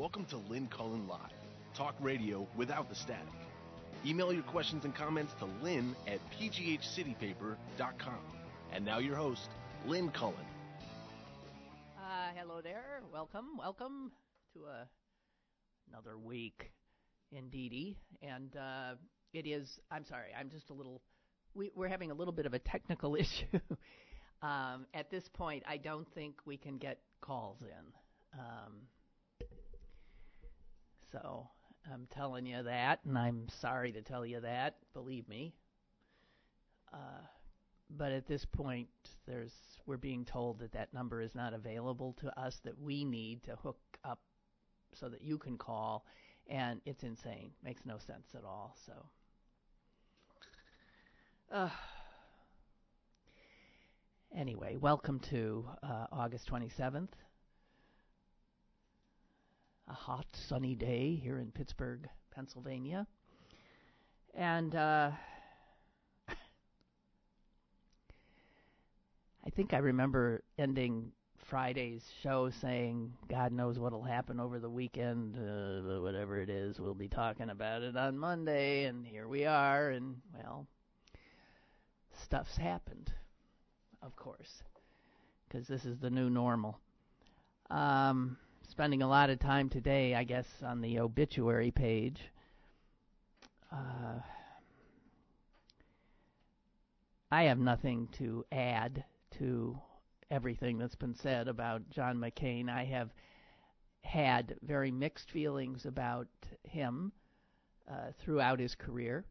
Welcome to Lynn Cullen Live, talk radio without the static. Email your questions and comments to lynn at pghcitypaper.com. And now your host, Lynn Cullen. Uh, hello there. Welcome, welcome to another week, indeedy. And uh, it is, I'm sorry, I'm just a little, we, we're having a little bit of a technical issue. um, at this point, I don't think we can get calls in. Um, so I'm telling you that, and I'm sorry to tell you that, believe me. Uh, but at this point, there's we're being told that that number is not available to us that we need to hook up so that you can call, and it's insane. Makes no sense at all. So. Uh, anyway, welcome to uh, August 27th. A hot, sunny day here in Pittsburgh, Pennsylvania. And uh, I think I remember ending Friday's show saying, God knows what'll happen over the weekend, uh, whatever it is. We'll be talking about it on Monday, and here we are, and, well, stuff's happened, of course, because this is the new normal. Um, spending a lot of time today, I guess, on the obituary page. Uh, I have nothing to add to everything that's been said about John McCain. I have had very mixed feelings about him uh, throughout his career.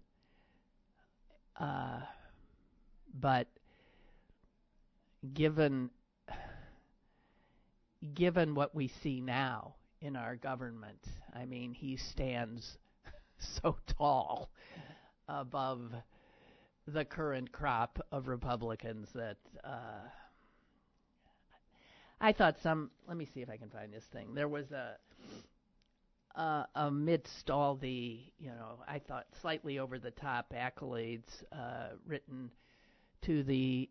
Uh, but given given what we see now in our government, I mean, he stands so tall above the current crop of Republicans that uh, I thought some. Let me see if I can find this thing. There was a. Uh, amidst all the, you know, I thought slightly over the top accolades uh, written to the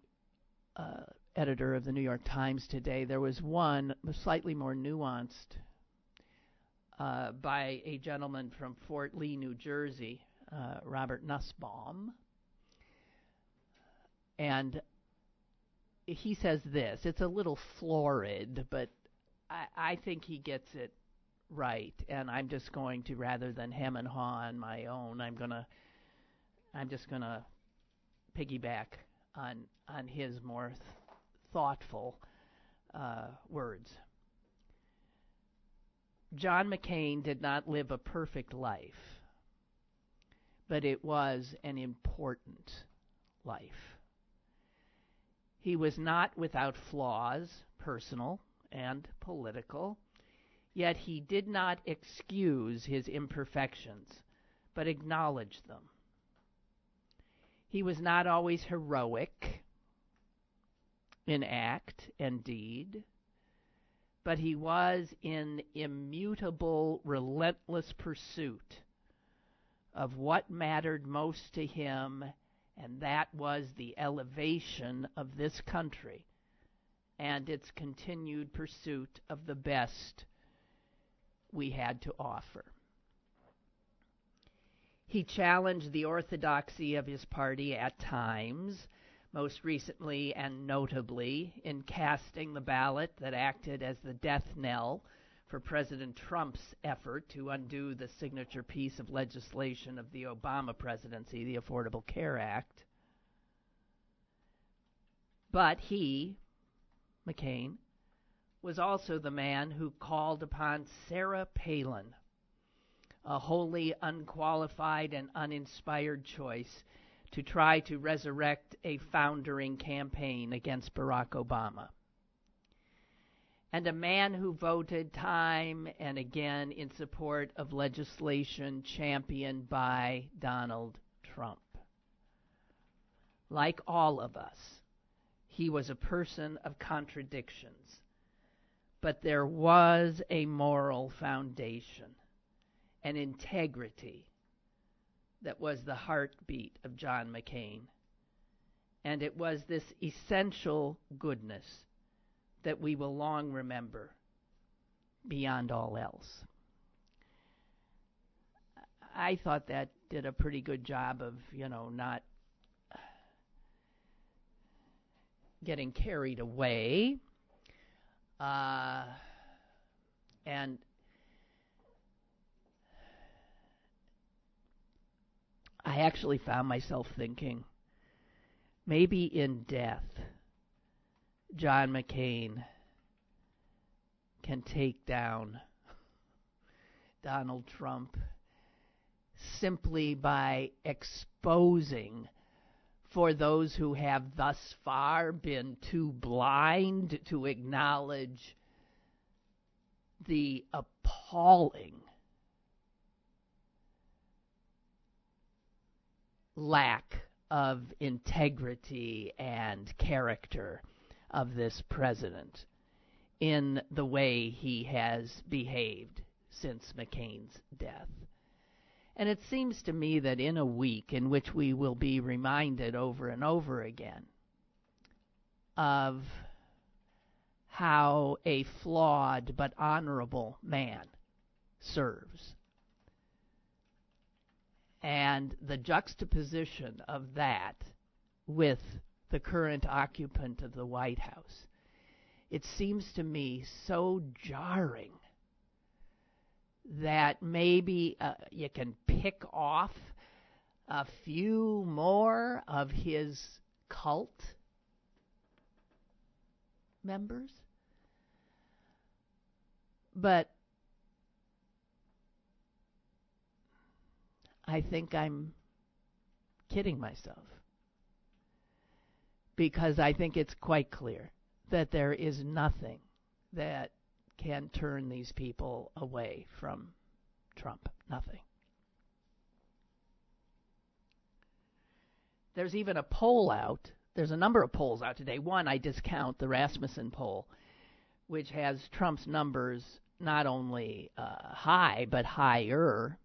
uh, editor of the New York Times today, there was one slightly more nuanced uh, by a gentleman from Fort Lee, New Jersey, uh, Robert Nussbaum. And he says this it's a little florid, but I, I think he gets it right. And I'm just going to, rather than hem and haw on my own, I'm going to, I'm just going to piggyback on on his more th- thoughtful uh, words. John McCain did not live a perfect life, but it was an important life. He was not without flaws, personal and political, yet he did not excuse his imperfections, but acknowledged them. He was not always heroic in act and deed, but he was in immutable, relentless pursuit of what mattered most to him, and that was the elevation of this country and its continued pursuit of the best we had to offer. He challenged the orthodoxy of his party at times, most recently and notably in casting the ballot that acted as the death knell for President Trump's effort to undo the signature piece of legislation of the Obama presidency, the Affordable Care Act. But he, McCain, was also the man who called upon Sarah Palin a wholly unqualified and uninspired choice to try to resurrect a foundering campaign against Barack Obama. And a man who voted time and again in support of legislation championed by Donald Trump. Like all of us, he was a person of contradictions. But there was a moral foundation an integrity that was the heartbeat of John McCain. And it was this essential goodness that we will long remember beyond all else. I thought that did a pretty good job of, you know, not getting carried away. Uh, and I actually found myself thinking maybe in death, John McCain can take down Donald Trump simply by exposing for those who have thus far been too blind to acknowledge the appalling lack of integrity and character of this president in the way he has behaved since McCain's death. And it seems to me that in a week in which we will be reminded over and over again of how a flawed but honorable man serves, and the juxtaposition of that with the current occupant of the White House, it seems to me so jarring that maybe uh, you can pick off a few more of his cult members. But I think I'm kidding myself. Because I think it's quite clear that there is nothing that can turn these people away from Trump. Nothing. There's even a poll out. There's a number of polls out today. One, I discount the Rasmussen poll, which has Trump's numbers not only uh, high, but higher.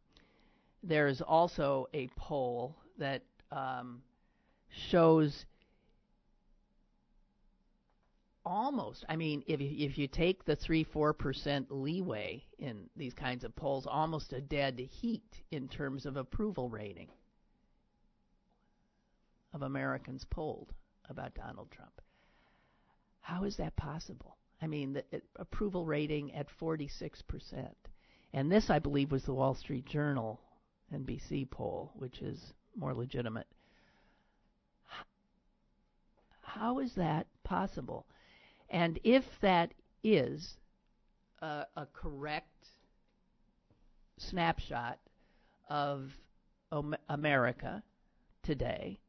There's also a poll that um, shows almost. I mean, if if you take the three four percent leeway in these kinds of polls, almost a dead heat in terms of approval rating of Americans polled about Donald Trump. How is that possible? I mean, the it, approval rating at 46%. And this, I believe, was the Wall Street Journal NBC poll, which is more legitimate. How is that possible? And if that is a, a correct snapshot of America today,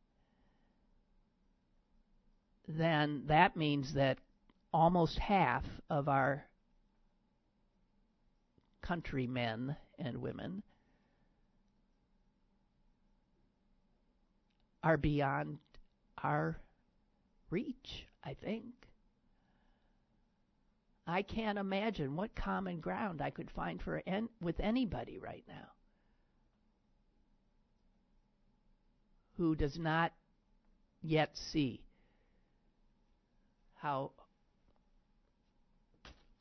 then that means that almost half of our countrymen and women are beyond our reach, I think. I can't imagine what common ground I could find for en- with anybody right now who does not yet see how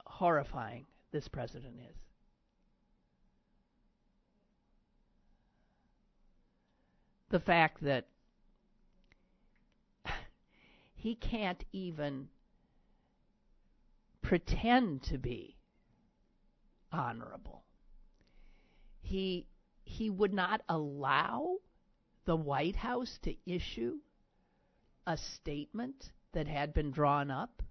horrifying this president is. The fact that he can't even pretend to be honorable. He he would not allow the White House to issue a statement that had been drawn up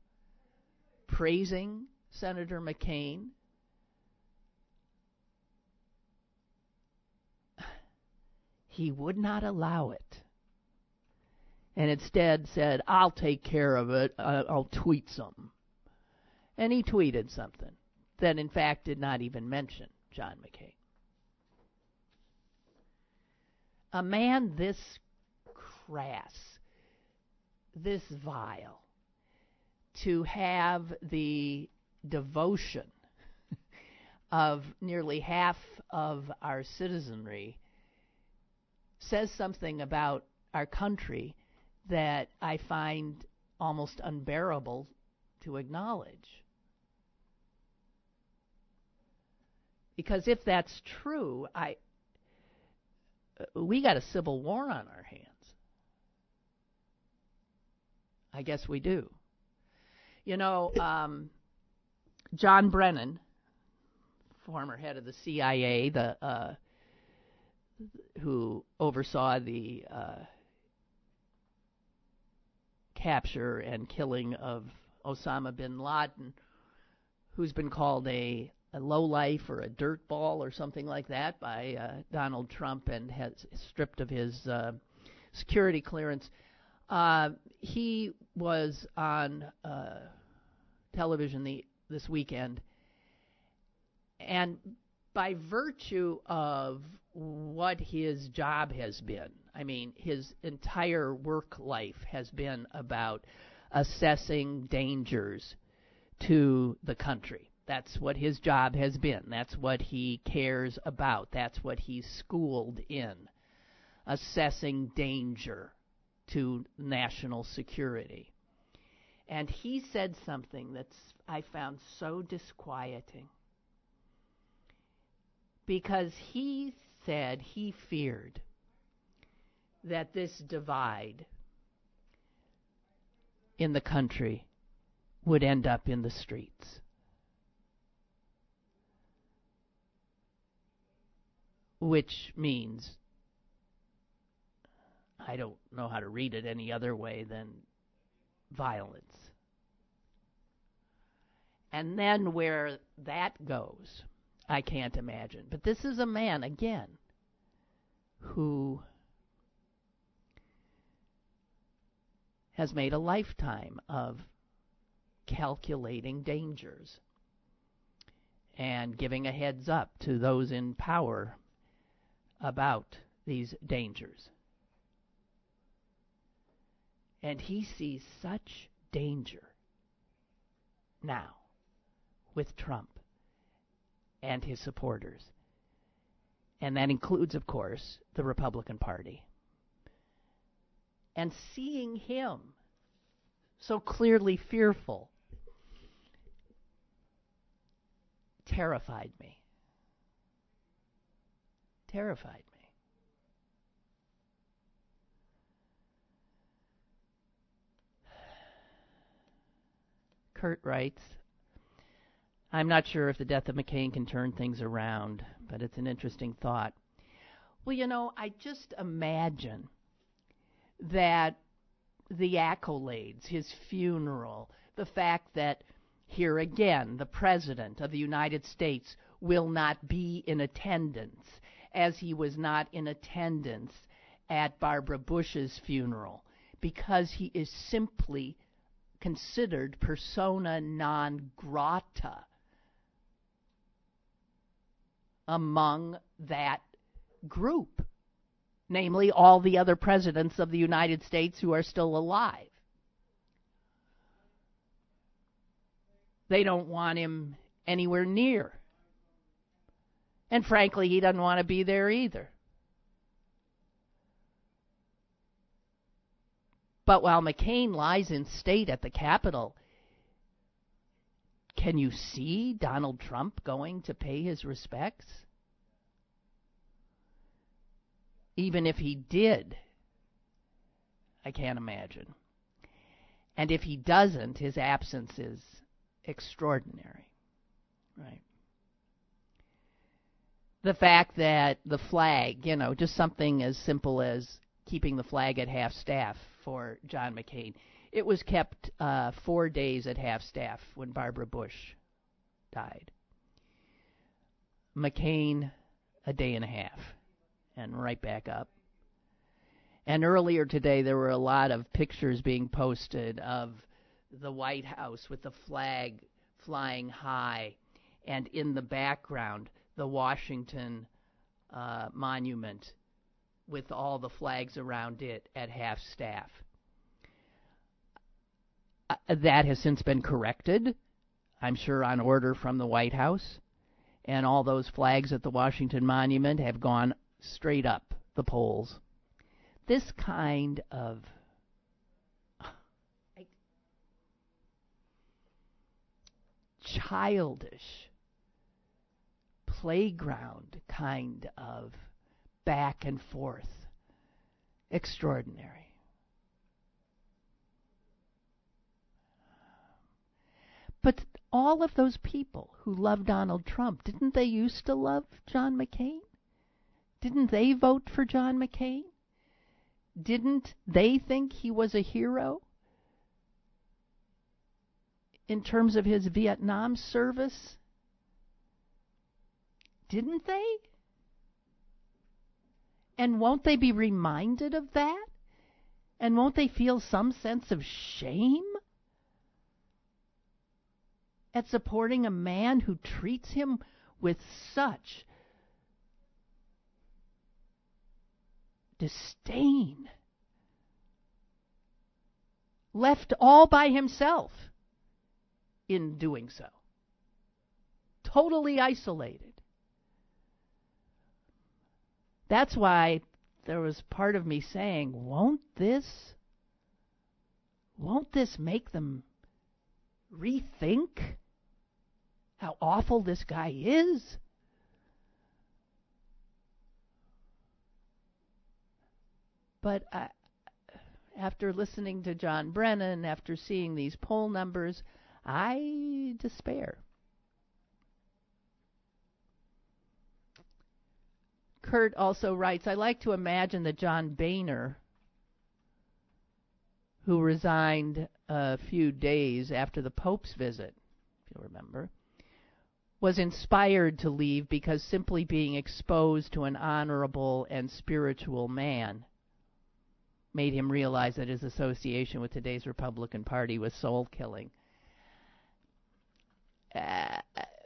praising Senator McCain. He would not allow it. And instead said, I'll take care of it. I'll tweet something and he tweeted something that, in fact, did not even mention John McCain. A man this crass, this vile, to have the devotion of nearly half of our citizenry says something about our country that I find almost unbearable to acknowledge. Because if that's true, I we got a civil war on our hands. I guess we do. You know, um, John Brennan, former head of the CIA, the uh, who oversaw the uh, capture and killing of Osama bin Laden, who's been called a, a lowlife or a dirtball or something like that by uh, Donald Trump and has stripped of his uh, security clearance. Uh, he was on uh, television the, this weekend, and by virtue of what his job has been, I mean, his entire work life has been about assessing dangers to the country. That's what his job has been. That's what he cares about. That's what he's schooled in. Assessing danger to national security. And he said something that I found so disquieting. Because he said he feared that this divide in the country would end up in the streets. Which means, I don't know how to read it any other way than violence. And then where that goes, I can't imagine. But this is a man, again, who has made a lifetime of calculating dangers and giving a heads up to those in power about these dangers. And he sees such danger now with Trump and his supporters. And that includes, of course, the Republican Party and seeing him so clearly fearful terrified me. Terrified me. Kurt writes I'm not sure if the death of McCain can turn things around, but it's an interesting thought. Well, you know, I just imagine that the accolades, his funeral, the fact that here again the President of the United States will not be in attendance, as he was not in attendance at Barbara Bush's funeral, because he is simply considered persona non grata among that group namely all the other presidents of the United States who are still alive. They don't want him anywhere near. And frankly, he doesn't want to be there either. But while McCain lies in state at the Capitol, can you see Donald Trump going to pay his respects? even if he did, I can't imagine. And if he doesn't, his absence is extraordinary. Right. The fact that the flag, you know, just something as simple as keeping the flag at half staff for John McCain, it was kept uh, four days at half staff when Barbara Bush died. McCain, a day and a half and right back up. And earlier today, there were a lot of pictures being posted of the White House with the flag flying high, and in the background, the Washington uh, Monument with all the flags around it at half staff. Uh, that has since been corrected, I'm sure, on order from the White House. And all those flags at the Washington Monument have gone straight up the poles. This kind of childish playground kind of back and forth. Extraordinary. But all of those people who love Donald Trump, didn't they used to love John McCain? Didn't they vote for John McCain? Didn't they think he was a hero? In terms of his Vietnam service? Didn't they? And won't they be reminded of that? And won't they feel some sense of shame at supporting a man who treats him with such disdain? Left all by himself in doing so. Totally isolated. That's why there was part of me saying, won't this won't this make them rethink how awful this guy is? But I, after listening to John Brennan, after seeing these poll numbers, I despair. Kurt also writes I like to imagine that John Boehner, who resigned a few days after the Pope's visit, if you'll remember, was inspired to leave because simply being exposed to an honorable and spiritual man made him realize that his association with today's Republican Party was soul killing. Uh,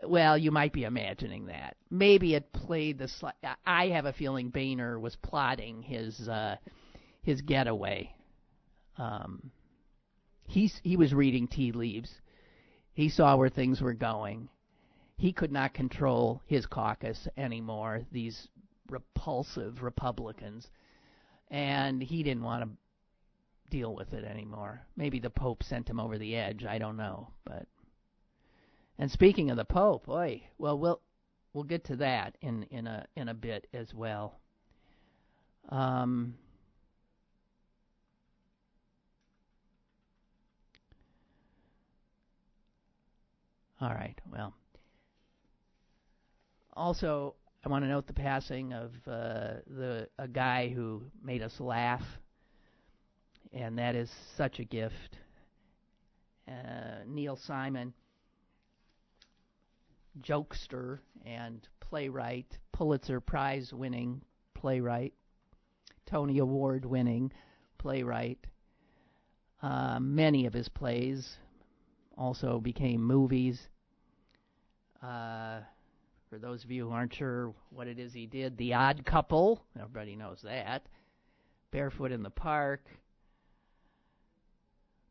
well, you might be imagining that. Maybe it played the. Sli- I have a feeling Boehner was plotting his uh, his getaway. Um, he's he was reading tea leaves. He saw where things were going. He could not control his caucus anymore. These repulsive Republicans, and he didn't want to deal with it anymore. Maybe the Pope sent him over the edge. I don't know, but and speaking of the Pope, boy, well, we'll we'll get to that in in a in a bit as well. Um, all right. Well, also I want to note the passing of uh, the a guy who made us laugh, and that is such a gift. Uh, Neil Simon jokester and playwright, Pulitzer Prize winning playwright, Tony Award winning playwright. Uh, many of his plays also became movies. Uh, for those of you who aren't sure what it is he did, The Odd Couple, everybody knows that. Barefoot in the Park,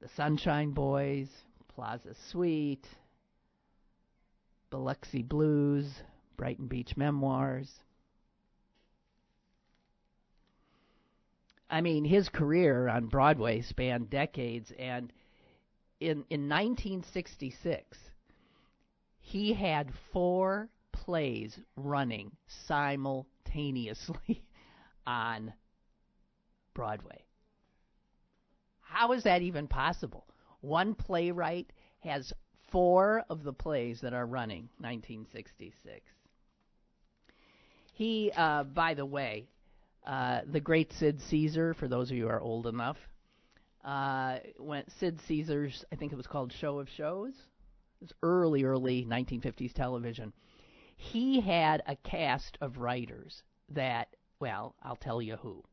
The Sunshine Boys, Plaza Suite, Biloxi Blues, Brighton Beach Memoirs. I mean, his career on Broadway spanned decades, and in in 1966, he had four plays running simultaneously on Broadway. How is that even possible? One playwright has four of the plays that are running 1966. He, uh, by the way, uh, the great Sid Caesar, for those of you who are old enough, uh, went Sid Caesar's, I think it was called Show of Shows. It was early, early 1950s television. He had a cast of writers that, well, I'll tell you who.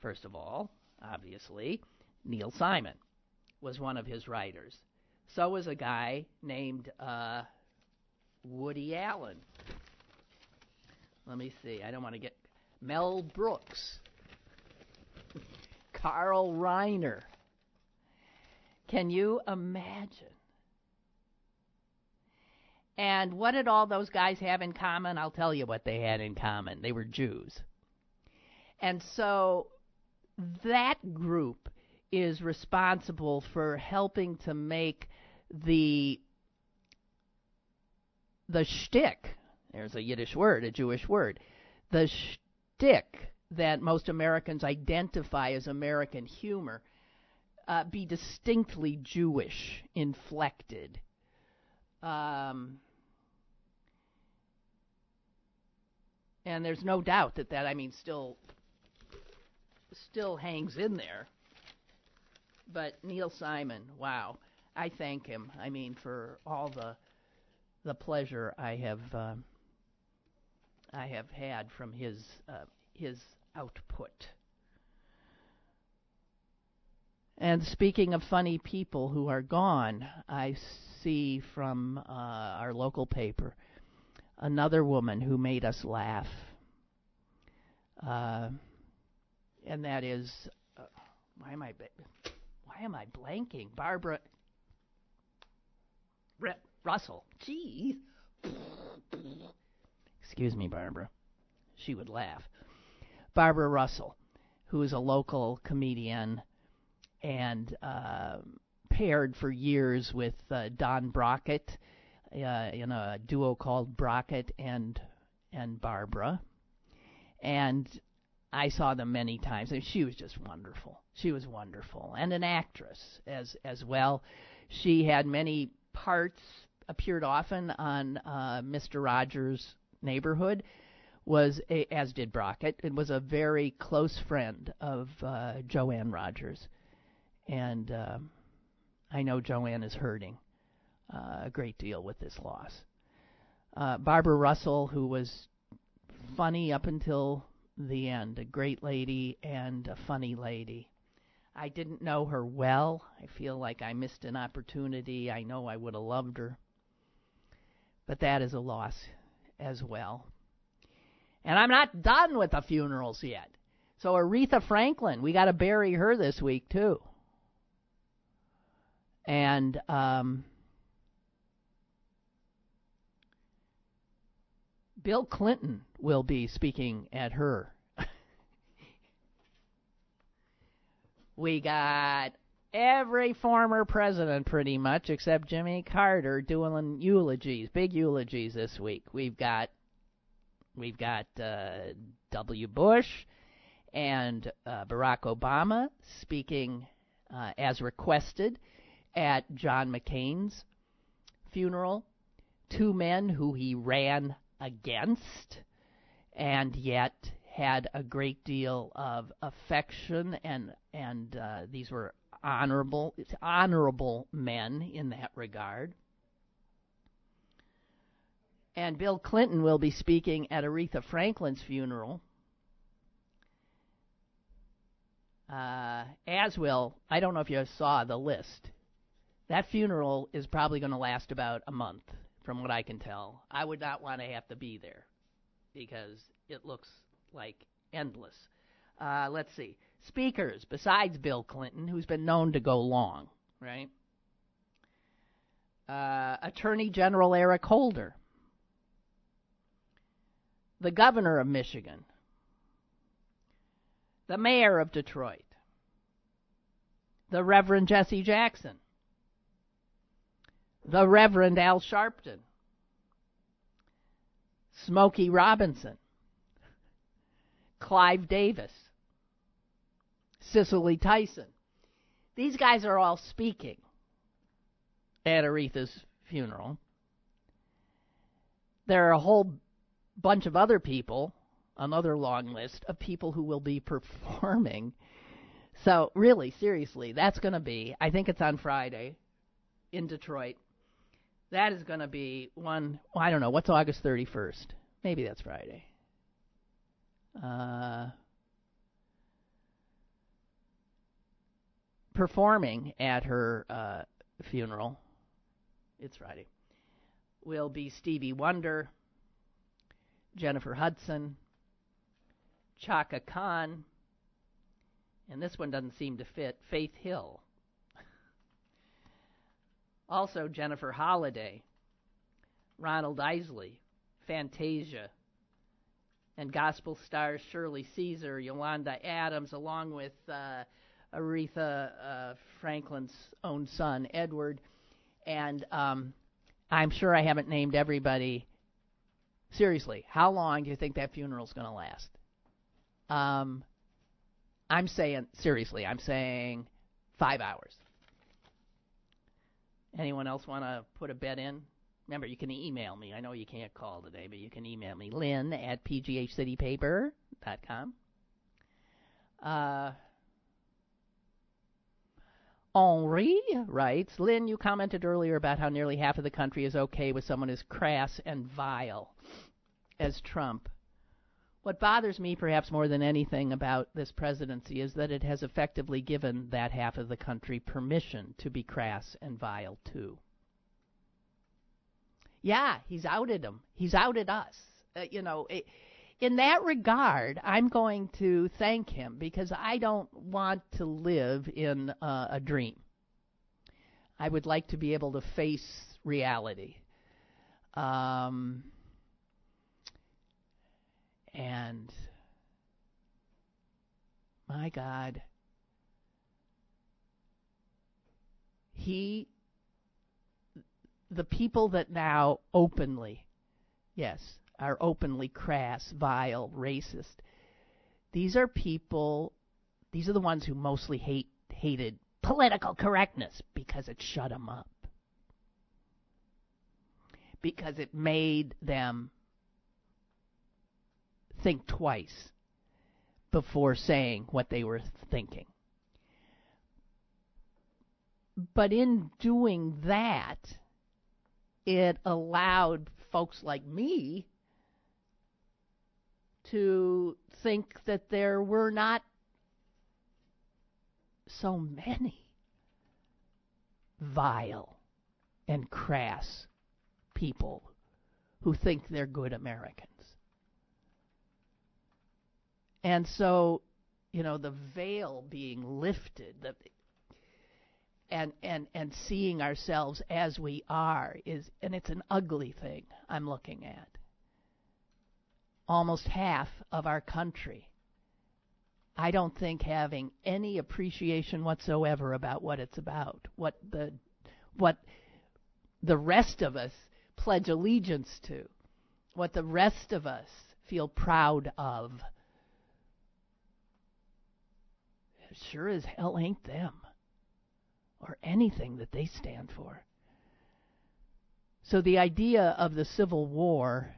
First of all, obviously, Neil Simon was one of his writers. So was a guy named uh, Woody Allen. Let me see. I don't want to get Mel Brooks, Carl Reiner. Can you imagine? And what did all those guys have in common? I'll tell you what they had in common. They were Jews. And so that group is responsible for helping to make the the shtick. There's a Yiddish word, a Jewish word. the shtick that most Americans identify as American humor uh, be distinctly Jewish, inflected. Um, and there's no doubt that that I mean still still hangs in there. But Neil Simon, wow, I thank him. I mean for all the the pleasure I have uh, I have had from his uh, his output. And speaking of funny people who are gone, I see from uh, our local paper another woman who made us laugh. Uh, and that is, uh, why am I, why am I blanking? Barbara R- Russell. Gee. Excuse me, Barbara. She would laugh. Barbara Russell, who is a local comedian and uh, paired for years with uh, Don Brockett uh, in a duo called Brockett and and Barbara, and I saw them many times. And she was just wonderful. She was wonderful, and an actress as as well. She had many parts, appeared often on uh, Mr. Rogers' Neighborhood. Was a, as did Brockett. It was a very close friend of uh, Joanne Rogers and uh, I know Joanne is hurting uh, a great deal with this loss. Uh, Barbara Russell, who was funny up until the end, a great lady and a funny lady. I didn't know her well. I feel like I missed an opportunity. I know I would have loved her. But that is a loss as well. And I'm not done with the funerals yet. So Aretha Franklin, we got to bury her this week too and um, Bill Clinton will be speaking at her. we got every former president pretty much except Jimmy Carter doing eulogies, big eulogies this week. We've got we've got uh, W. Bush and uh, Barack Obama speaking uh, as requested at John McCain's funeral. Two men who he ran against and yet had a great deal of affection and and uh, these were honorable honorable men in that regard. And Bill Clinton will be speaking at Aretha Franklin's funeral. Uh, as will, I don't know if you saw the list. That funeral is probably going to last about a month, from what I can tell. I would not want to have to be there because it looks like endless. Uh, let's see. Speakers, besides Bill Clinton, who's been known to go long, right? Uh, Attorney General Eric Holder, the governor of Michigan, the mayor of Detroit, the Reverend Jesse Jackson, the Reverend Al Sharpton, Smokey Robinson, Clive Davis, Cicely Tyson. These guys are all speaking at Aretha's funeral. There are a whole bunch of other people, another long list of people who will be performing. So, really, seriously, that's going to be, I think it's on Friday in Detroit. That is going to be one. Well, I don't know. What's August 31st? Maybe that's Friday. Uh, performing at her uh, funeral. It's Friday. Will be Stevie Wonder, Jennifer Hudson, Chaka Khan, and this one doesn't seem to fit. Faith Hill. Also, Jennifer Holliday, Ronald Isley, Fantasia, and gospel stars Shirley Caesar, Yolanda Adams, along with uh, Aretha uh, Franklin's own son, Edward. And um, I'm sure I haven't named everybody Seriously, how long do you think that funeral's going to last? Um, I'm saying seriously, I'm saying five hours. Anyone else want to put a bet in? Remember, you can email me. I know you can't call today, but you can email me, lynn at pghcitypaper.com. Uh, Henri writes, Lynn, you commented earlier about how nearly half of the country is okay with someone as crass and vile as Trump. What bothers me perhaps more than anything about this presidency is that it has effectively given that half of the country permission to be crass and vile too. Yeah, he's outed them. He's outed us. Uh, you know, it, in that regard, I'm going to thank him because I don't want to live in uh, a dream. I would like to be able to face reality. Um, and my God, he, the people that now openly, yes, are openly crass, vile, racist, these are people, these are the ones who mostly hate, hated political correctness because it shut them up. Because it made them think twice before saying what they were thinking. But in doing that, it allowed folks like me to think that there were not so many vile and crass people who think they're good Americans. And so, you know, the veil being lifted, the, and and and seeing ourselves as we are is and it's an ugly thing I'm looking at. Almost half of our country I don't think having any appreciation whatsoever about what it's about, what the what the rest of us pledge allegiance to, what the rest of us feel proud of sure as hell ain't them or anything that they stand for. So the idea of the Civil War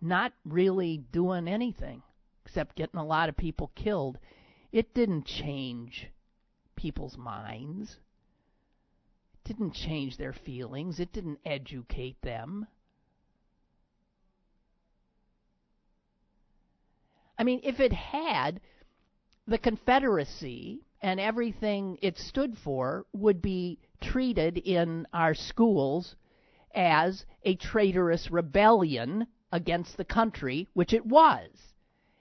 not really doing anything except getting a lot of people killed, it didn't change people's minds. It didn't change their feelings. It didn't educate them. I mean, if it had, the Confederacy and everything it stood for would be treated in our schools as a traitorous rebellion against the country, which it was.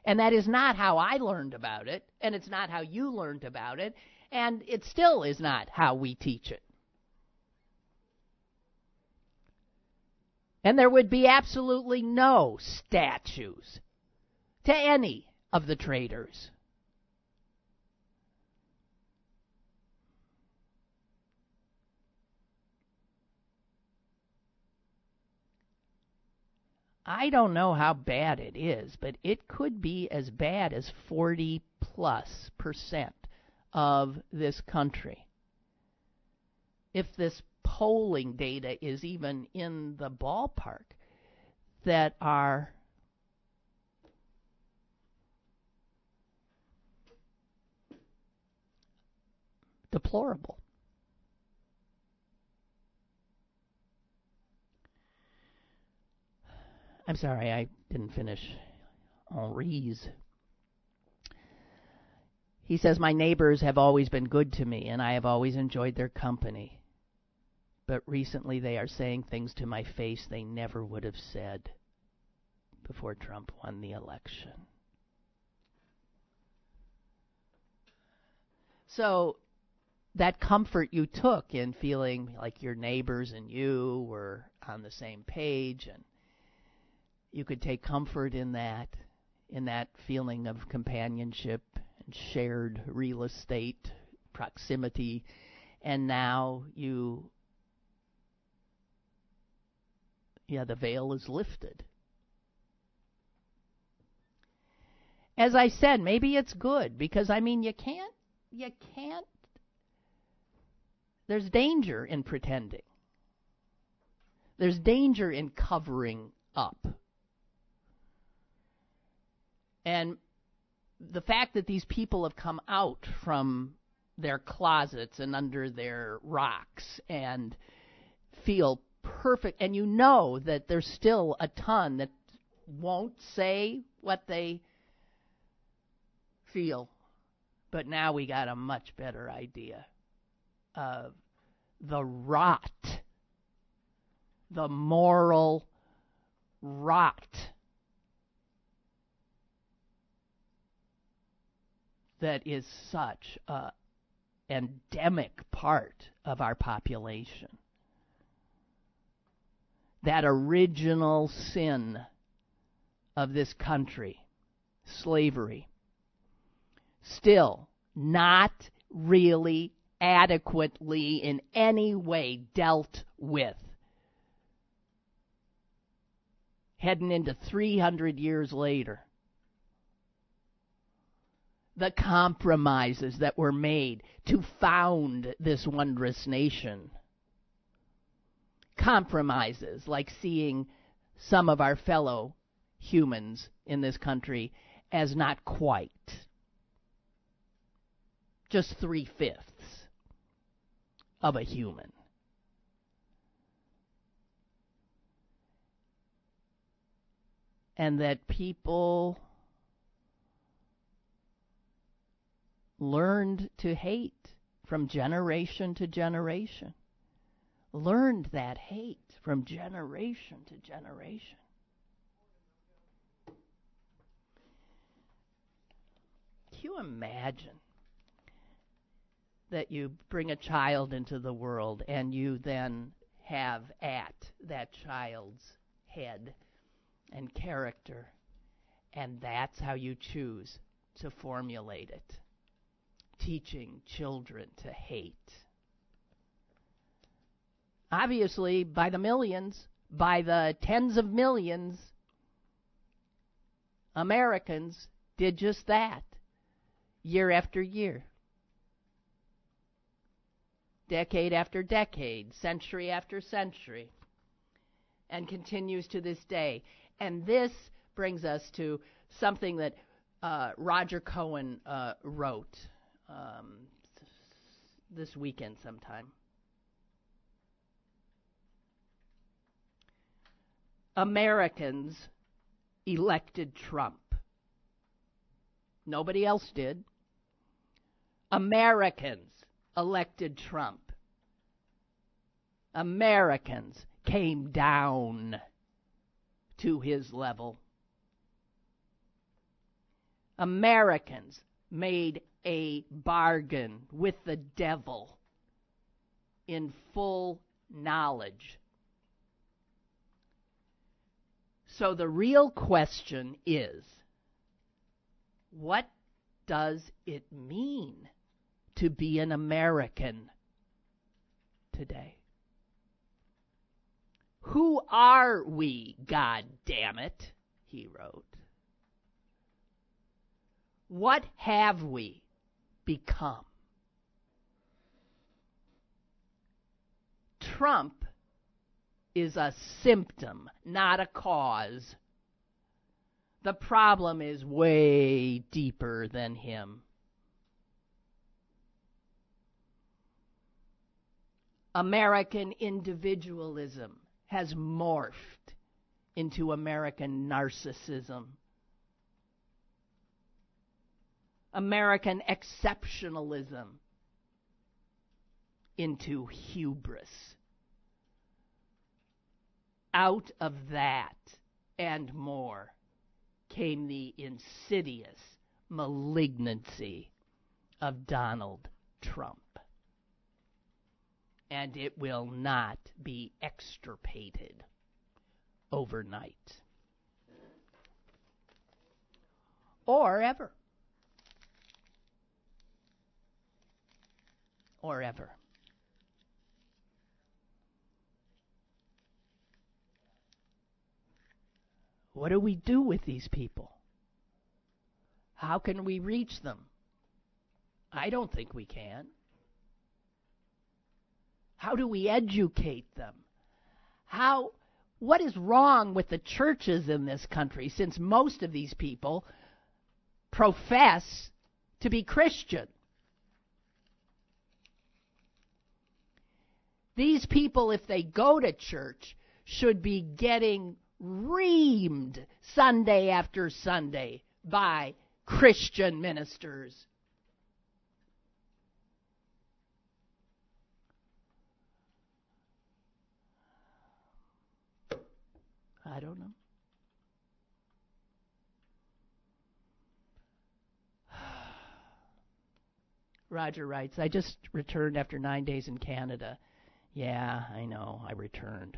And that is not how I learned about it, and it's not how you learned about it, and it still is not how we teach it. And there would be absolutely no statues to any of the traitors. I don't know how bad it is, but it could be as bad as 40 plus percent of this country. If this polling data is even in the ballpark, that are deplorable. I'm sorry, I didn't finish Henri's. He says, My neighbors have always been good to me, and I have always enjoyed their company. But recently they are saying things to my face they never would have said before Trump won the election. So, that comfort you took in feeling like your neighbors and you were on the same page and you could take comfort in that, in that feeling of companionship and shared real estate proximity. And now you, yeah, the veil is lifted. As I said, maybe it's good because I mean, you can't, you can't, there's danger in pretending. There's danger in covering up. And the fact that these people have come out from their closets and under their rocks and feel perfect and you know that there's still a ton that won't say what they feel. But now we got a much better idea of the rot the moral rot that is such a endemic part of our population. That original sin of this country, slavery, still not really adequately in any way dealt with. Heading into 300 years later the compromises that were made to found this wondrous nation. Compromises like seeing some of our fellow humans in this country as not quite. Just three fifths of a human. And that people learned to hate from generation to generation. Learned that hate from generation to generation. Can you imagine that you bring a child into the world and you then have at that child's head and character, and that's how you choose to formulate it? Teaching children to hate. Obviously, by the millions, by the tens of millions, Americans did just that year after year, decade after decade, century after century, and continues to this day. And this brings us to something that uh, Roger Cohen uh, wrote um, this weekend sometime. Americans elected Trump. Nobody else did. Americans elected Trump. Americans came down to his level. Americans made a bargain with the devil in full knowledge. So the real question is what does it mean to be an American today? Who are we, God damn it? He wrote. What have we become? Trump is a symptom, not a cause. The problem is way deeper than him. American individualism has morphed into American narcissism. American exceptionalism into hubris. Out of that and more came the insidious malignancy of Donald Trump. And it will not be extirpated overnight. Or ever. Or ever. What do we do with these people? How can we reach them? I don't think we can. How do we educate them? How what is wrong with the churches in this country since most of these people profess to be Christian? These people, if they go to church, should be getting reamed Sunday after Sunday by Christian ministers. I don't know. Roger writes, I just returned after nine days in Canada. Yeah, I know, I returned.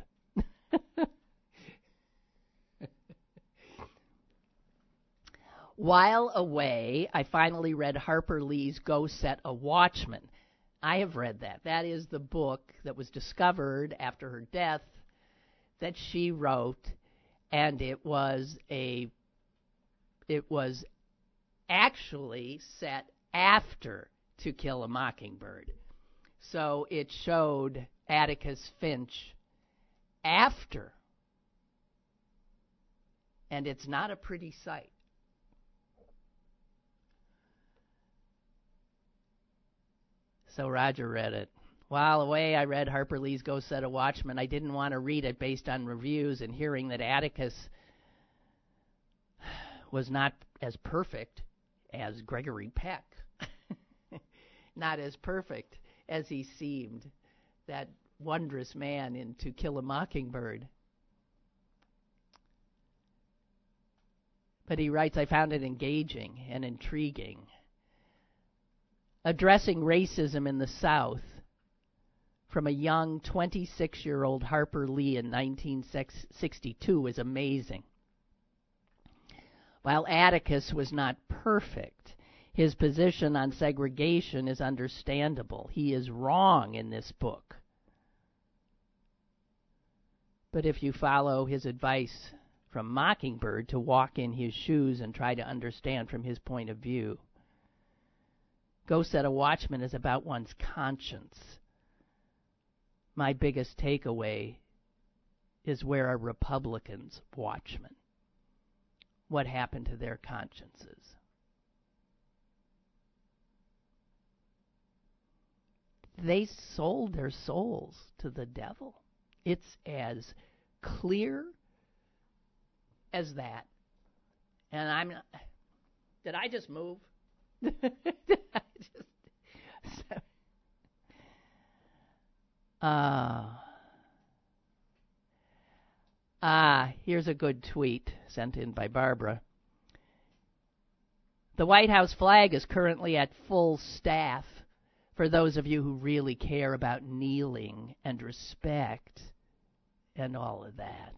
While away, I finally read Harper Lee's Go Set a Watchman. I have read that. That is the book that was discovered after her death that she wrote and it was a it was actually set after To Kill a Mockingbird. So it showed Atticus Finch after. And it's not a pretty sight. So Roger read it. While away, I read Harper Lee's Go Set a Watchman. I didn't want to read it based on reviews and hearing that Atticus was not as perfect as Gregory Peck. not as perfect as he seemed, that wondrous man in To Kill a Mockingbird. But he writes, I found it engaging and intriguing addressing racism in the South from a young 26 year old Harper Lee in 1962 is amazing. While Atticus was not perfect, his position on segregation is understandable. He is wrong in this book. But if you follow his advice from Mockingbird to walk in his shoes and try to understand from his point of view, Go Set a Watchman is about one's conscience. My biggest takeaway is where are Republicans watchmen? What happened to their consciences? They sold their souls to the devil. It's as clear as that. And I'm not. Did I just move? so, uh, ah, here's a good tweet sent in by Barbara. The White House flag is currently at full staff for those of you who really care about kneeling and respect and all of that.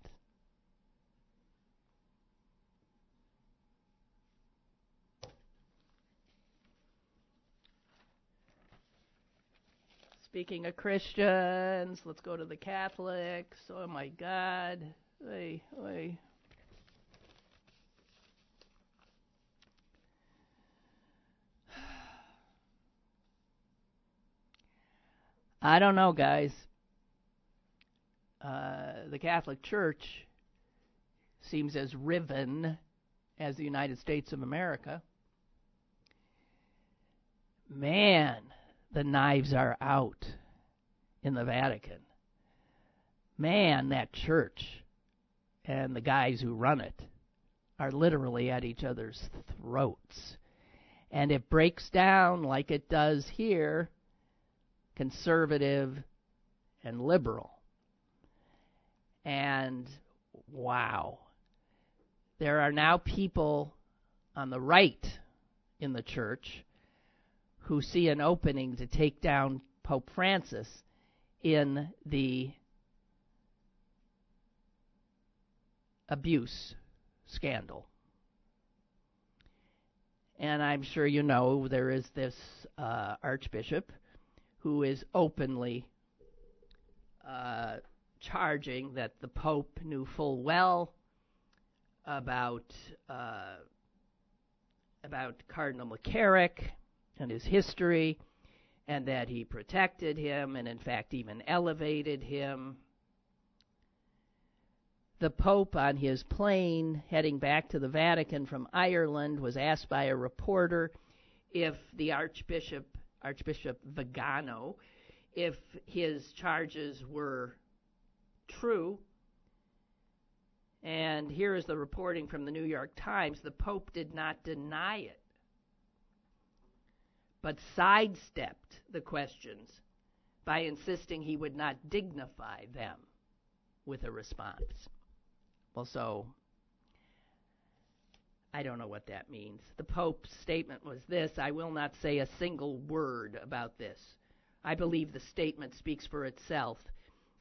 Speaking of Christians, let's go to the Catholics. Oh my God. Oy, oy. I don't know, guys. Uh, the Catholic Church seems as riven as the United States of America. Man, the knives are out in the Vatican. Man, that church and the guys who run it are literally at each other's throats. And it breaks down like it does here conservative and liberal. And wow, there are now people on the right in the church who see an opening to take down Pope Francis in the abuse scandal. And I'm sure you know there is this uh, archbishop who is openly uh, charging that the Pope knew full well about uh, about Cardinal McCarrick and his history, and that he protected him and, in fact, even elevated him. The Pope, on his plane heading back to the Vatican from Ireland, was asked by a reporter if the Archbishop, Archbishop Vigano, if his charges were true. And here is the reporting from the New York Times the Pope did not deny it, but sidestepped the questions by insisting he would not dignify them with a response. Well, so I don't know what that means. The Pope's statement was this I will not say a single word about this. I believe the statement speaks for itself,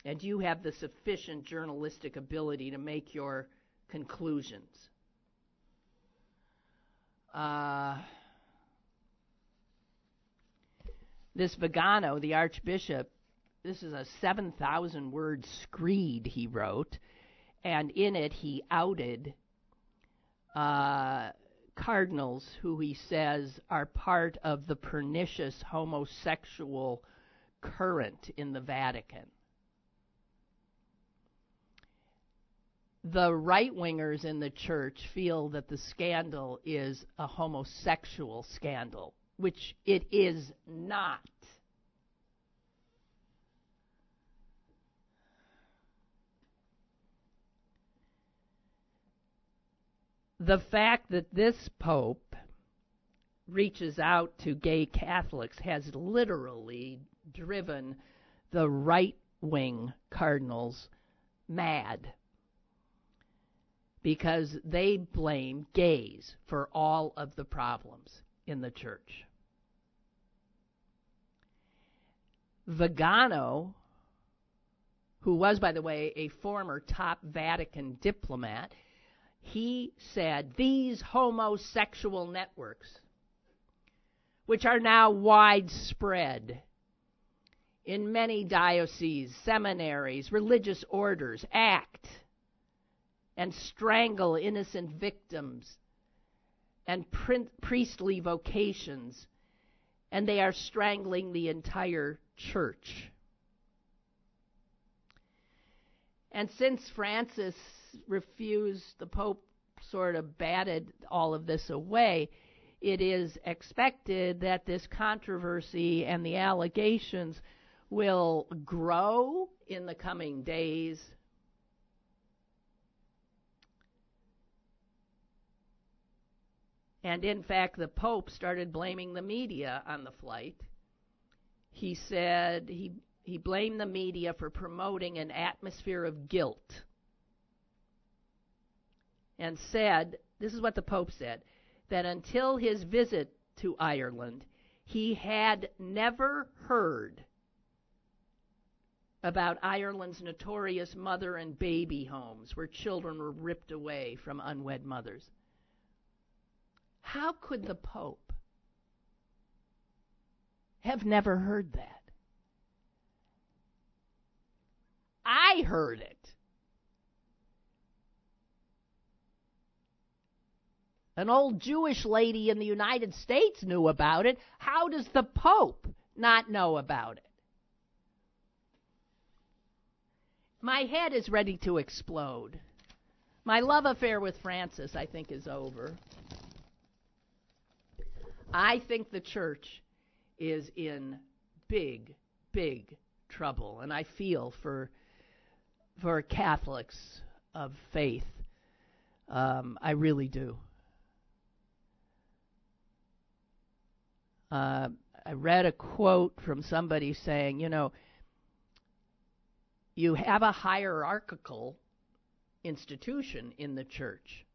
and you have the sufficient journalistic ability to make your conclusions. Uh, this Vigano, the Archbishop, this is a 7,000 word screed he wrote, and in it he outed uh, cardinals who he says are part of the pernicious homosexual current in the Vatican. The right wingers in the church feel that the scandal is a homosexual scandal, which it is not. The fact that this Pope reaches out to gay Catholics has literally driven the right wing cardinals mad because they blame gays for all of the problems in the church. Vigano, who was, by the way, a former top Vatican diplomat, he said these homosexual networks, which are now widespread in many dioceses, seminaries, religious orders, act and strangle innocent victims and priestly vocations, and they are strangling the entire church. And since Francis refused, the Pope sort of batted all of this away, it is expected that this controversy and the allegations will grow in the coming days. And in fact, the Pope started blaming the media on the flight. He said he, he blamed the media for promoting an atmosphere of guilt and said this is what the Pope said that until his visit to Ireland, he had never heard about Ireland's notorious mother and baby homes where children were ripped away from unwed mothers. How could the Pope have never heard that? I heard it. An old Jewish lady in the United States knew about it. How does the Pope not know about it? My head is ready to explode. My love affair with Francis, I think, is over. I think the church is in big, big trouble, and I feel for for Catholics of faith. Um, I really do. Uh, I read a quote from somebody saying, you know, you have a hierarchical institution in the church.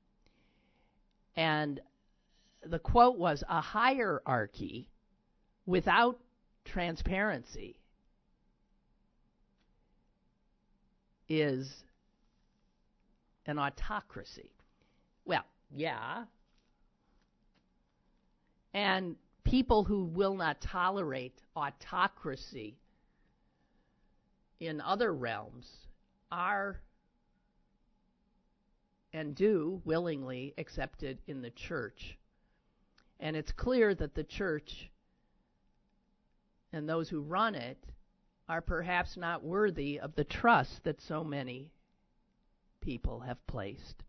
And the quote was a hierarchy without transparency is an autocracy. Well, yeah. And people who will not tolerate autocracy in other realms are and do willingly accept it in the church. And it's clear that the church and those who run it are perhaps not worthy of the trust that so many people have placed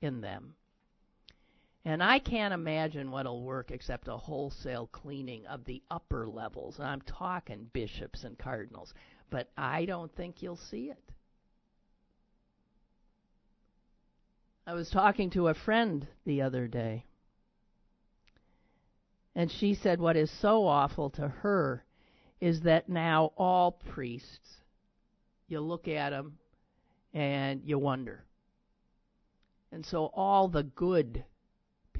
in them. And I can't imagine what'll work except a wholesale cleaning of the upper levels. And I'm talking bishops and cardinals, but I don't think you'll see it. I was talking to a friend the other day, and she said what is so awful to her is that now all priests, you look at them and you wonder. And so all the good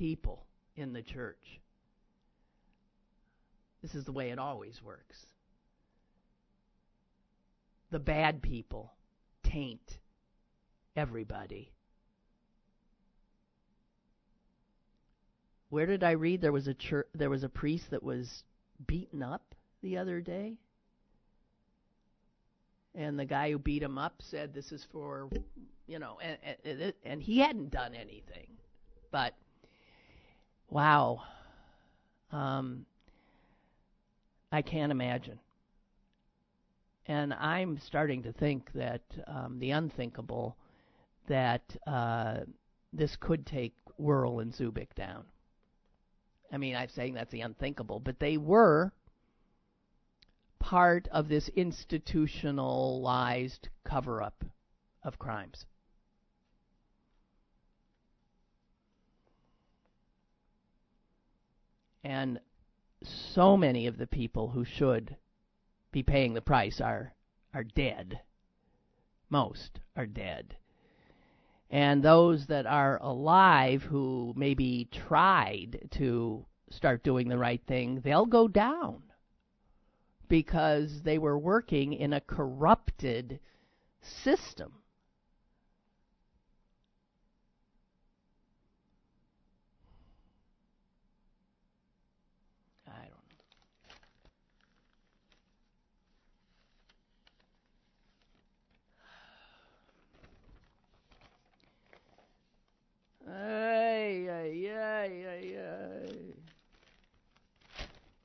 people in the church, this is the way it always works. The bad people taint everybody. Where did I read there was a church, there was a priest that was beaten up the other day? And the guy who beat him up said this is for, you know, and and, and he hadn't done anything. But wow. Um I can't imagine. And I'm starting to think that um, the unthinkable, that uh, this could take Wuerl and Zubik down. I mean, I'm saying that's the unthinkable, but they were part of this institutionalized cover up of crimes. And so many of the people who should be paying the price are are dead. Most are dead. And those that are alive who maybe tried to start doing the right thing, they'll go down because they were working in a corrupted system. Ay, ay, ay, ay, ay.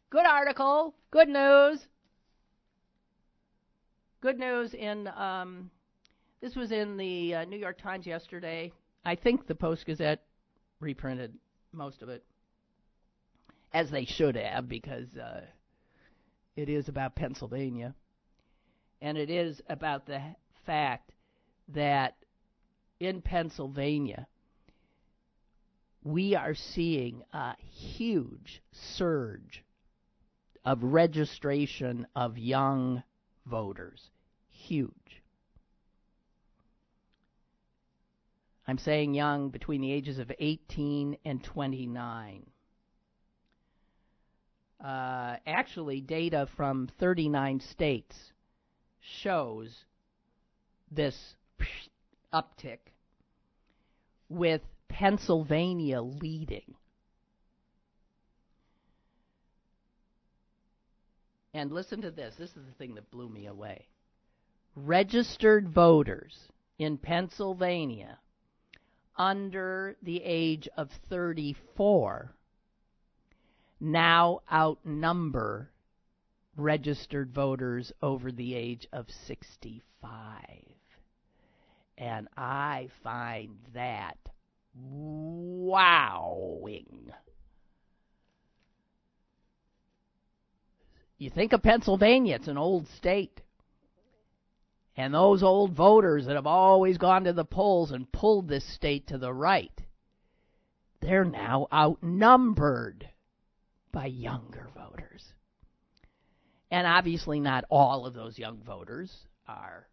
Good article. Good news. Good news in um, this was in the uh, New York Times yesterday. I think the Post Gazette reprinted most of it, as they should have, because uh, it is about Pennsylvania, and it is about the fact that in Pennsylvania we are seeing a huge surge of registration of young voters huge. I'm saying young between the ages of 18 and 29. Uh, actually, data from 39 states shows this uptick, with Pennsylvania leading. And listen to this this is the thing that blew me away registered voters in Pennsylvania under the age of 34 now outnumber registered voters over the age of 65. And I find that wowing. You think of Pennsylvania, it's an old state. And those old voters that have always gone to the polls and pulled this state to the right, they're now outnumbered by younger voters. And obviously, not all of those young voters are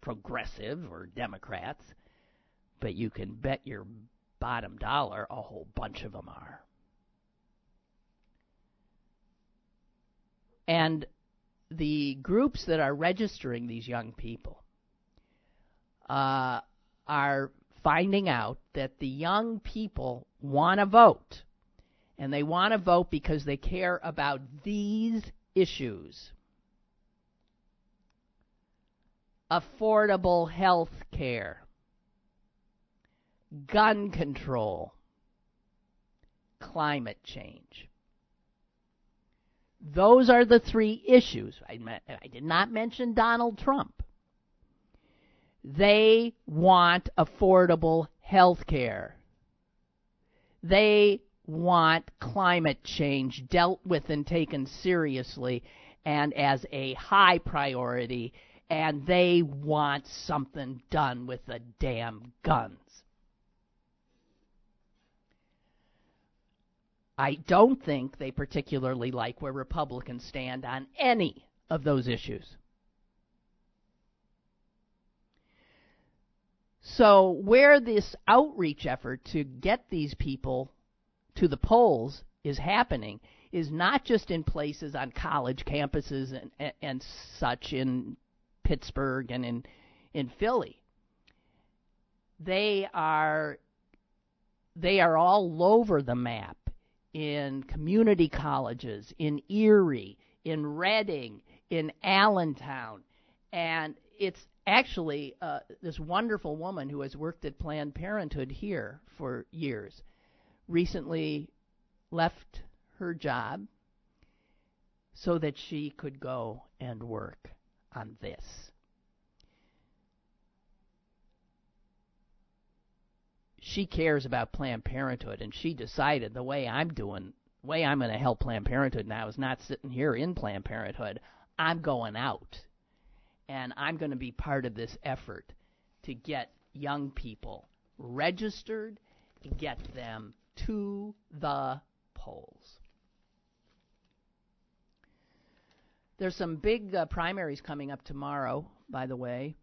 progressive or Democrats, but you can bet your bottom dollar a whole bunch of them are. And the groups that are registering these young people uh, are finding out that the young people want to vote. And they want to vote because they care about these issues affordable health care, gun control, climate change. Those are the three issues. I, I did not mention Donald Trump. They want affordable health care. They want climate change dealt with and taken seriously and as a high priority, and they want something done with the damn guns. I don't think they particularly like where Republicans stand on any of those issues. So, where this outreach effort to get these people to the polls is happening is not just in places on college campuses and, and, and such in Pittsburgh and in in Philly. They are they are all over the map in community colleges, in Erie, in Reading, in Allentown, and it's actually uh, this wonderful woman who has worked at Planned Parenthood here for years recently left her job so that she could go and work on this. She cares about Planned Parenthood, and she decided the way I'm doing, the way I'm going to help Planned Parenthood now is not sitting here in Planned Parenthood. I'm going out, and I'm going to be part of this effort to get young people registered, get them to the polls. There's some big uh, primaries coming up tomorrow, by the way.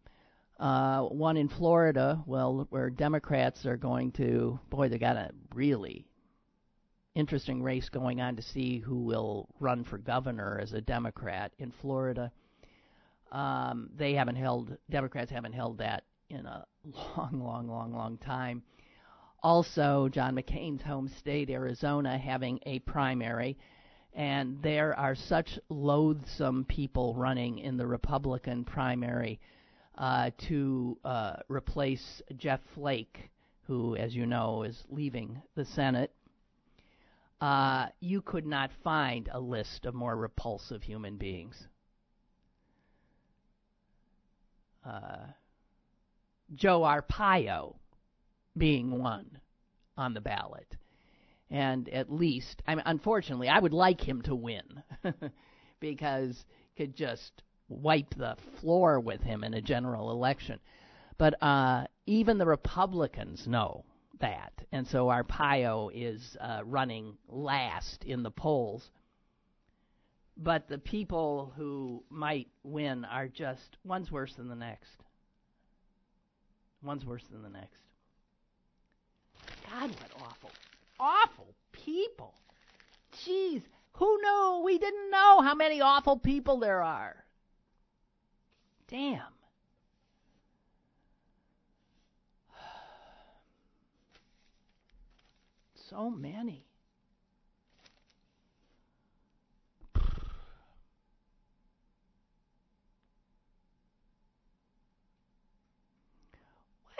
Uh, one in Florida, well, where Democrats are going to, boy, they got a really interesting race going on to see who will run for governor as a Democrat in Florida. Um, they haven't held, Democrats haven't held that in a long, long, long, long time also John McCain's home state, Arizona, having a primary. And there are such loathsome people running in the Republican primary uh, to uh, replace Jeff Flake, who, as you know, is leaving the Senate. Uh, you could not find a list of more repulsive human beings. Uh, Joe Arpaio being one on the ballot. And at least, I mean, unfortunately, I would like him to win because could just wipe the floor with him in a general election. But uh, even the Republicans know that, and so Arpaio is uh, running last in the polls. But the people who might win are just one's worse than the next. One's worse than the next. God, what awful, awful people. Jeez, who knew? We didn't know how many awful people there are. Damn. So many.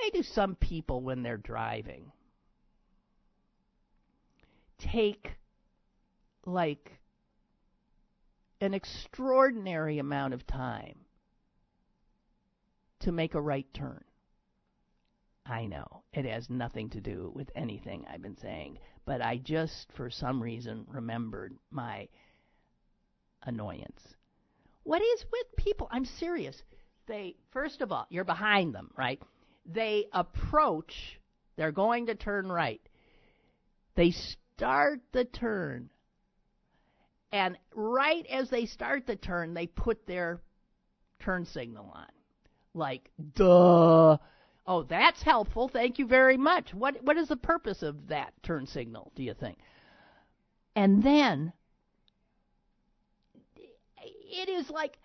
Why do some people, when they're driving, take like an extraordinary amount of time to make a right turn. I know it has nothing to do with anything I've been saying, but I just, for some reason, remembered my annoyance. What is with people? I'm serious. They, first of all, you're behind them, right? They approach, they're going to turn right. They start the turn. And right as they start the turn, they put their turn signal on. Like, duh. Oh, that's helpful. Thank you very much. What what is the purpose of that turn signal, do you think? And then it is like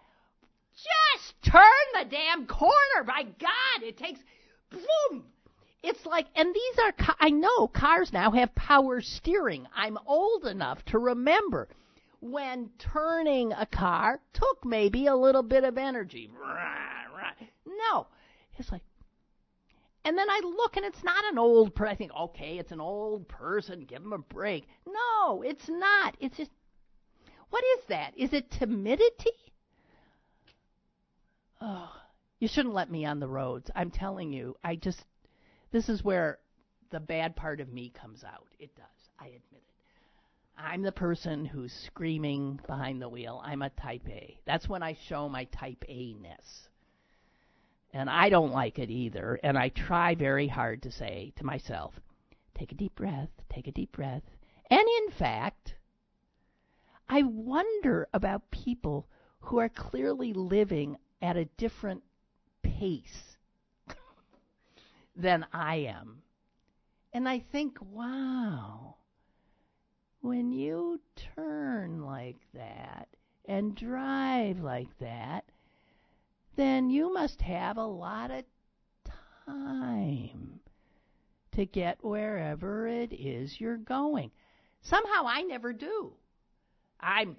just turn the damn corner. By God, it takes boom it's like, and these are, I know cars now have power steering. I'm old enough to remember when turning a car took maybe a little bit of energy. No. It's like, And then I look and it's not an old person. I think, okay, it's an old person. Give him a break. No, it's not. It's just, what is that? Is it timidity? Oh, you shouldn't let me on the roads. I'm telling you, I just, this is where the bad part of me comes out. It does. I admit it. I'm the person who's screaming behind the wheel. I'm a type A. That's when I show my type A ness. And I don't like it either. And I try very hard to say to myself, take a deep breath, take a deep breath. And in fact, I wonder about people who are clearly living at a different pace than I am. And I think, wow, when you turn like that and drive like that, then you must have a lot of time to get wherever it is you're going. Somehow I never do. I'm.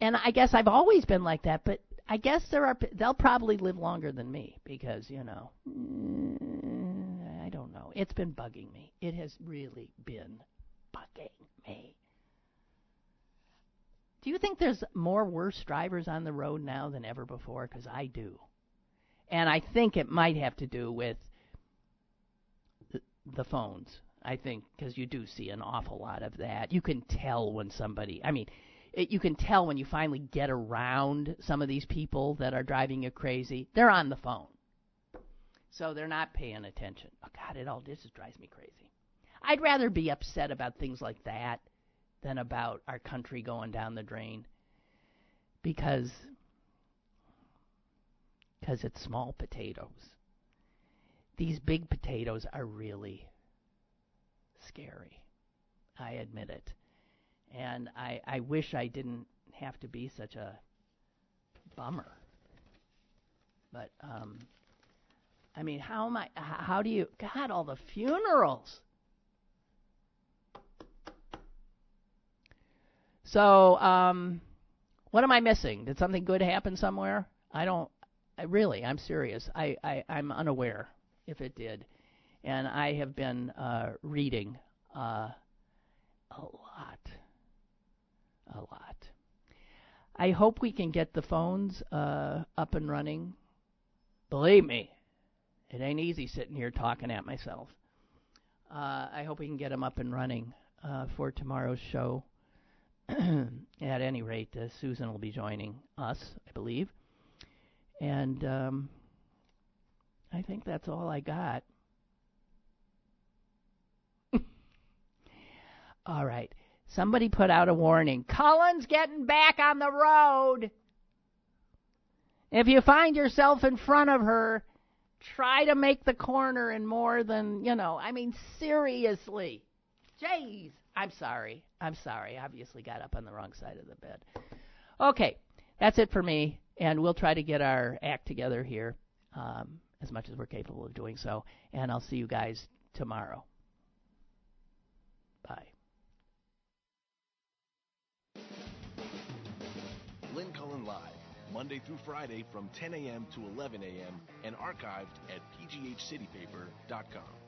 and I guess I've always been like that, but I guess there are. They'll probably live longer than me because, you know. I don't know. It's been bugging me. It has really been bugging me. Do you think there's more worse drivers on the road now than ever before? Because I do. And I think it might have to do with the, phones. I think because you do see an awful lot of that. You can tell when somebody, I mean, it, you can tell when you finally get around some of these people that are driving you crazy. They're on the phone. So they're not paying attention. Oh, God, it all this drives me crazy. I'd rather be upset about things like that than about our country going down the drain because because it's small potatoes. These big potatoes are really scary. I admit it. And I, I wish I didn't have to be such a bummer. But um I mean, how am I how do you God all the funerals? So, um, what am I missing? Did something good happen somewhere? I don't. I really, I'm serious. I, I I'm unaware if it did, and I have been uh, reading uh, a lot, a lot. I hope we can get the phones uh, up and running. Believe me, it ain't easy sitting here talking at myself. Uh, I hope we can get them up and running uh, for tomorrow's show. at any rate, uh, Susan will be joining us, I believe. And um, I think that's all I got. all right. Somebody put out a warning. Cullen's getting back on the road. If you find yourself in front of her, try to make the corner in more than, you know, I mean, seriously. Jeez. I'm sorry. I'm sorry. Obviously got up on the wrong side of the bed. Okay, that's it for me, and we'll try to get our act together here um, as much as we're capable of doing so. And I'll see you guys tomorrow. Bye. Lynn Cullen Live, Monday through Friday from 10 a.m. to 11 a.m. and archived at pghcitypaper.com.